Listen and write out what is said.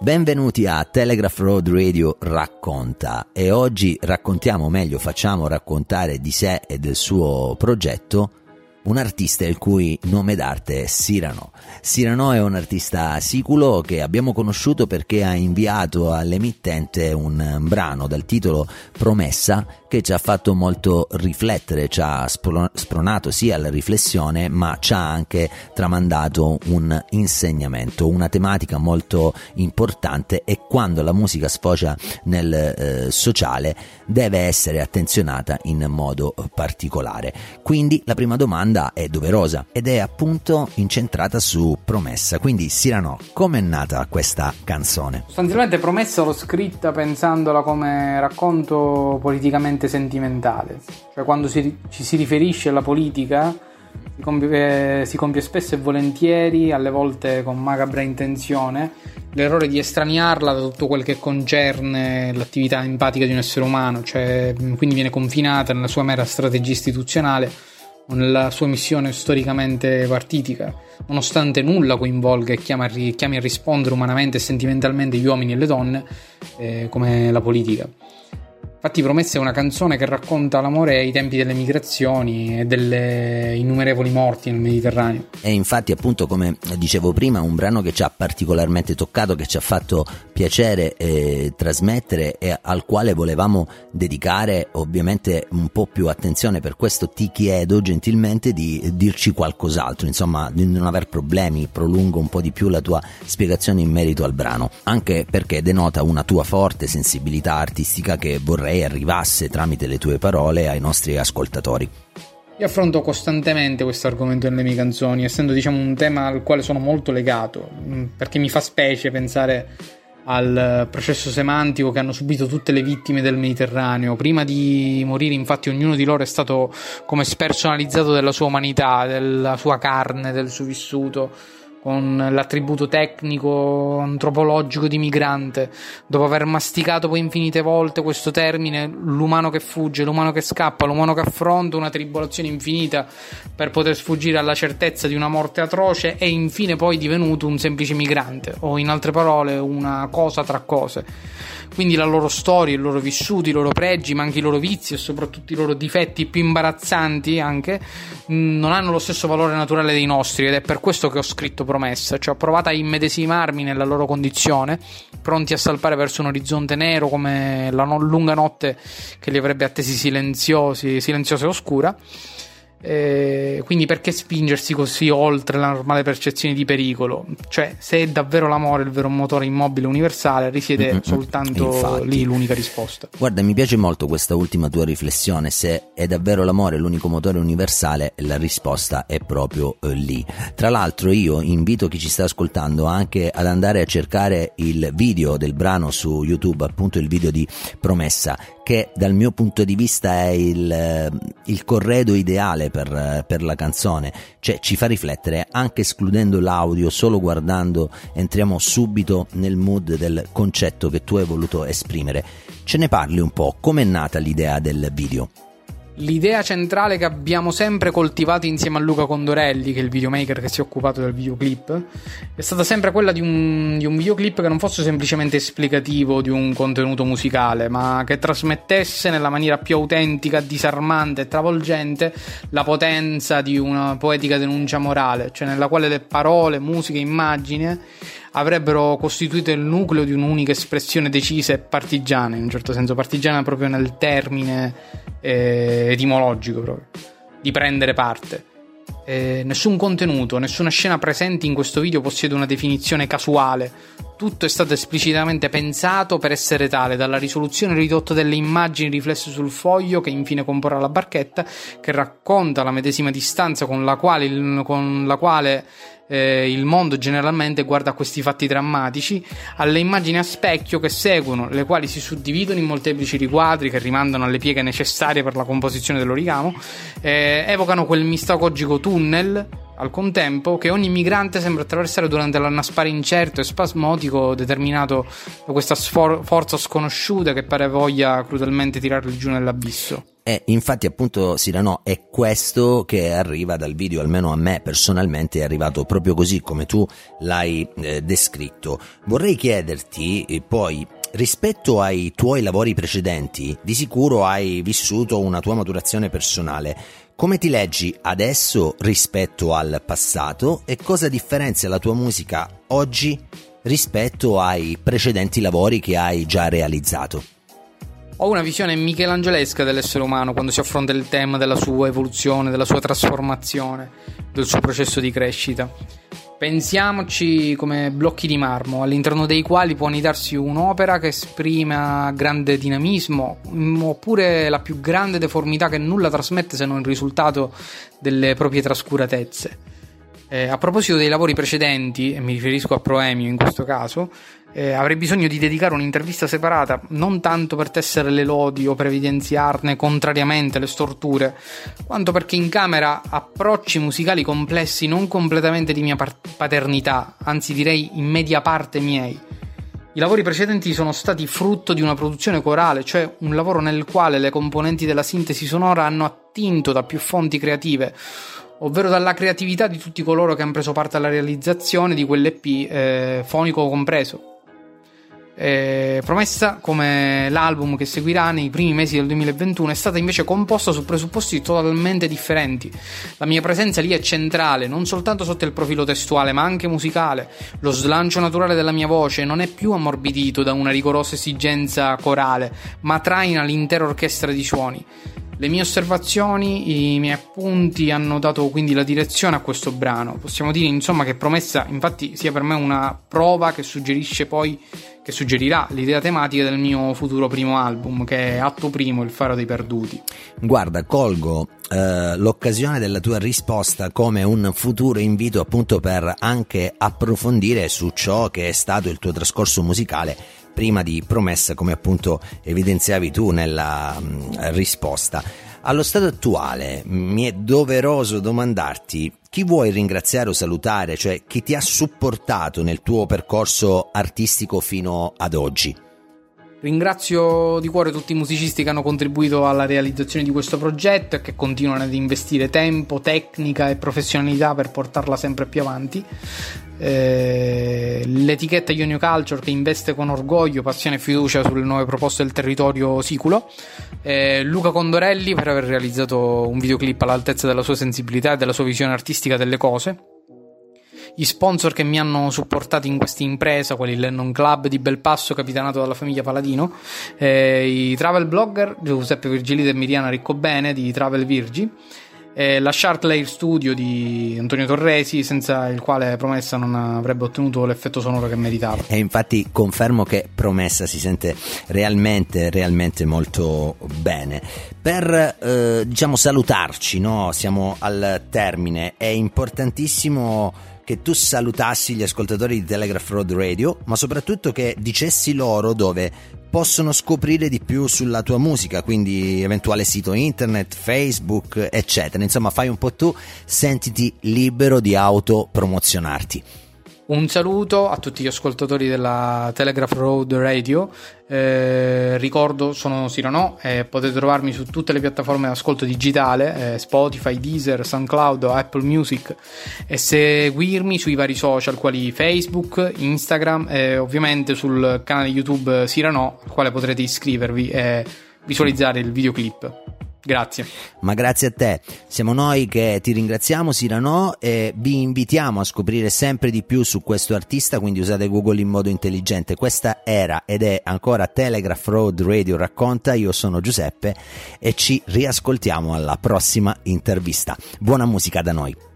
Benvenuti a Telegraph Road Radio Racconta e oggi raccontiamo meglio, facciamo raccontare di sé e del suo progetto un artista il cui nome d'arte è Cyrano. Cyrano è un artista siculo che abbiamo conosciuto perché ha inviato all'emittente un brano dal titolo Promessa che ci ha fatto molto riflettere, ci ha spronato sia alla riflessione ma ci ha anche tramandato un insegnamento, una tematica molto importante e quando la musica sfocia nel eh, sociale deve essere attenzionata in modo particolare. Quindi la prima domanda è doverosa ed è appunto incentrata su Promessa. Quindi come è nata questa canzone? Sostanzialmente Promessa l'ho scritta pensandola come racconto politicamente sentimentale, cioè quando si, ci si riferisce alla politica si compie, si compie spesso e volentieri, alle volte con macabra intenzione, l'errore di estraniarla da tutto quel che concerne l'attività empatica di un essere umano, cioè quindi viene confinata nella sua mera strategia istituzionale nella sua missione storicamente partitica, nonostante nulla coinvolga e chiami a rispondere umanamente e sentimentalmente gli uomini e le donne, eh, come la politica. Infatti Promessa è una canzone che racconta l'amore ai tempi delle migrazioni e delle innumerevoli morti nel Mediterraneo. E infatti appunto come dicevo prima un brano che ci ha particolarmente toccato, che ci ha fatto piacere eh, trasmettere e al quale volevamo dedicare ovviamente un po' più attenzione. Per questo ti chiedo gentilmente di dirci qualcos'altro, insomma di non aver problemi, prolungo un po' di più la tua spiegazione in merito al brano, anche perché denota una tua forte sensibilità artistica che vorrei vorrei arrivasse tramite le tue parole ai nostri ascoltatori. Io affronto costantemente questo argomento nelle mie canzoni, essendo diciamo un tema al quale sono molto legato, mm, perché mi fa specie pensare al processo semantico che hanno subito tutte le vittime del Mediterraneo. Prima di morire, infatti, ognuno di loro è stato come spersonalizzato della sua umanità, della sua carne, del suo vissuto con l'attributo tecnico antropologico di migrante, dopo aver masticato poi infinite volte questo termine, l'umano che fugge, l'umano che scappa, l'umano che affronta una tribolazione infinita per poter sfuggire alla certezza di una morte atroce, è infine poi divenuto un semplice migrante, o in altre parole una cosa tra cose. Quindi la loro storia, i loro vissuti, i loro pregi, ma anche i loro vizi e soprattutto i loro difetti più imbarazzanti anche, non hanno lo stesso valore naturale dei nostri ed è per questo che ho scritto promessa, cioè ho provato a immedesimarmi nella loro condizione, pronti a salpare verso un orizzonte nero come la no- lunga notte che li avrebbe attesi silenziosi, silenziosa e oscura eh, quindi perché spingersi così oltre la normale percezione di pericolo? Cioè, se è davvero l'amore il vero motore immobile universale, risiede mm-hmm. soltanto Infatti. lì l'unica risposta. Guarda, mi piace molto questa ultima tua riflessione. Se è davvero l'amore l'unico motore universale, la risposta è proprio eh, lì. Tra l'altro, io invito chi ci sta ascoltando anche ad andare a cercare il video del brano su YouTube, appunto il video di Promessa, che dal mio punto di vista è il, eh, il corredo ideale per, eh, per, la canzone, cioè ci fa riflettere anche escludendo l'audio, solo guardando entriamo subito nel mood del concetto che tu hai voluto esprimere. Ce ne parli un po', com'è nata l'idea del video? L'idea centrale che abbiamo sempre coltivato insieme a Luca Condorelli, che è il videomaker che si è occupato del videoclip, è stata sempre quella di un, di un, videoclip che non fosse semplicemente esplicativo di un contenuto musicale, ma che trasmettesse nella maniera più autentica, disarmante e travolgente la potenza di una poetica denuncia morale, cioè nella quale le parole, musica e immagini avrebbero costituito il nucleo di un'unica espressione decisa e partigiana, in un certo senso partigiana proprio nel termine eh, etimologico proprio, di prendere parte. Eh, nessun contenuto, nessuna scena presente in questo video possiede una definizione casuale. Tutto è stato esplicitamente pensato per essere tale, dalla risoluzione ridotta delle immagini riflesse sul foglio che infine comporrà la barchetta, che racconta la medesima distanza con la quale, con la quale eh, il mondo generalmente guarda questi fatti drammatici, alle immagini a specchio che seguono, le quali si suddividono in molteplici riquadri che rimandano alle pieghe necessarie per la composizione dell'origamo, eh, evocano quel mistagogico tunnel al contempo che ogni migrante sembra attraversare durante l'annaspare incerto e spasmodico determinato da questa sfor- forza sconosciuta che pare voglia crudelmente tirarli giù nell'abisso. E infatti appunto Sirano è questo che arriva dal video, almeno a me personalmente è arrivato proprio così come tu l'hai eh, descritto. Vorrei chiederti eh, poi rispetto ai tuoi lavori precedenti, di sicuro hai vissuto una tua maturazione personale. Come ti leggi adesso rispetto al passato e cosa differenzia la tua musica oggi rispetto ai precedenti lavori che hai già realizzato? Ho una visione michelangelesca dell'essere umano quando si affronta il tema della sua evoluzione, della sua trasformazione, del suo processo di crescita. Pensiamoci come blocchi di marmo, all'interno dei quali può anidarsi un'opera che esprime grande dinamismo, oppure la più grande deformità che nulla trasmette se non il risultato delle proprie trascuratezze. Eh, a proposito dei lavori precedenti, e mi riferisco a Proemio in questo caso, eh, avrei bisogno di dedicare un'intervista separata, non tanto per tessere le lodi o per evidenziarne contrariamente le storture, quanto perché in camera approcci musicali complessi non completamente di mia paternità, anzi direi in media parte miei. I lavori precedenti sono stati frutto di una produzione corale, cioè un lavoro nel quale le componenti della sintesi sonora hanno attinto da più fonti creative, ovvero dalla creatività di tutti coloro che hanno preso parte alla realizzazione di quell'EP, eh, fonico compreso. Eh, promessa come l'album che seguirà nei primi mesi del 2021 è stata invece composta su presupposti totalmente differenti. La mia presenza lì è centrale, non soltanto sotto il profilo testuale, ma anche musicale. Lo slancio naturale della mia voce non è più ammorbidito da una rigorosa esigenza corale, ma traina l'intera orchestra di suoni. Le mie osservazioni, i miei appunti hanno dato quindi la direzione a questo brano. Possiamo dire insomma che Promessa infatti sia per me una prova che suggerisce poi che suggerirà l'idea tematica del mio futuro primo album che è Atto Primo, Il Faro dei Perduti. Guarda, colgo eh, l'occasione della tua risposta come un futuro invito appunto per anche approfondire su ciò che è stato il tuo trascorso musicale prima di promessa, come appunto evidenziavi tu nella mh, mm, risposta. Allo stato attuale mi è doveroso domandarti chi vuoi ringraziare o salutare, cioè chi ti ha supportato nel tuo percorso artistico fino ad oggi. Ringrazio di cuore tutti i musicisti che hanno contribuito alla realizzazione di questo progetto e che continuano ad investire tempo, tecnica e professionalità per portarla sempre più avanti. Eh, l'etichetta Ionio Culture che investe con orgoglio, passione e fiducia sulle nuove proposte del territorio siculo. Eh, Luca Condorelli per aver realizzato un videoclip all'altezza della sua sensibilità e della sua visione artistica delle cose gli sponsor che mi hanno supportato in questa impresa, quali il Lennon Club di Belpasso, capitanato dalla famiglia Paladino, eh, i travel blogger Giuseppe Virgilide e Miriana Riccobene di Travel Virgi, eh, la Chartlayer Studio di Antonio Torresi, senza il quale Promessa non avrebbe ottenuto l'effetto sonoro che meritava. E infatti confermo che Promessa si sente realmente, realmente molto bene. Per eh, diciamo salutarci, no? siamo al termine, è importantissimo che tu salutassi gli ascoltatori di Telegraph Road Radio, ma soprattutto che dicessi loro dove possono scoprire di più sulla tua musica, quindi eventuale sito internet, Facebook, eccetera. Insomma, fai un po' tu, sentiti libero di autopromozionarti. Un saluto a tutti gli ascoltatori della Telegraph Road Radio. Eh, ricordo, sono Sirano e potete trovarmi su tutte le piattaforme di ascolto digitale, eh, Spotify, Deezer, SoundCloud, Apple Music e seguirmi sui vari social quali Facebook, Instagram e ovviamente sul canale YouTube Sirano al quale potrete iscrivervi e visualizzare il videoclip. Grazie. Ma grazie a te. Siamo noi che ti ringraziamo, Sirano, e vi invitiamo a scoprire sempre di più su questo artista, quindi usate Google in modo intelligente. Questa era ed è ancora Telegraph Road Radio Racconta. Io sono Giuseppe e ci riascoltiamo alla prossima intervista. Buona musica da noi.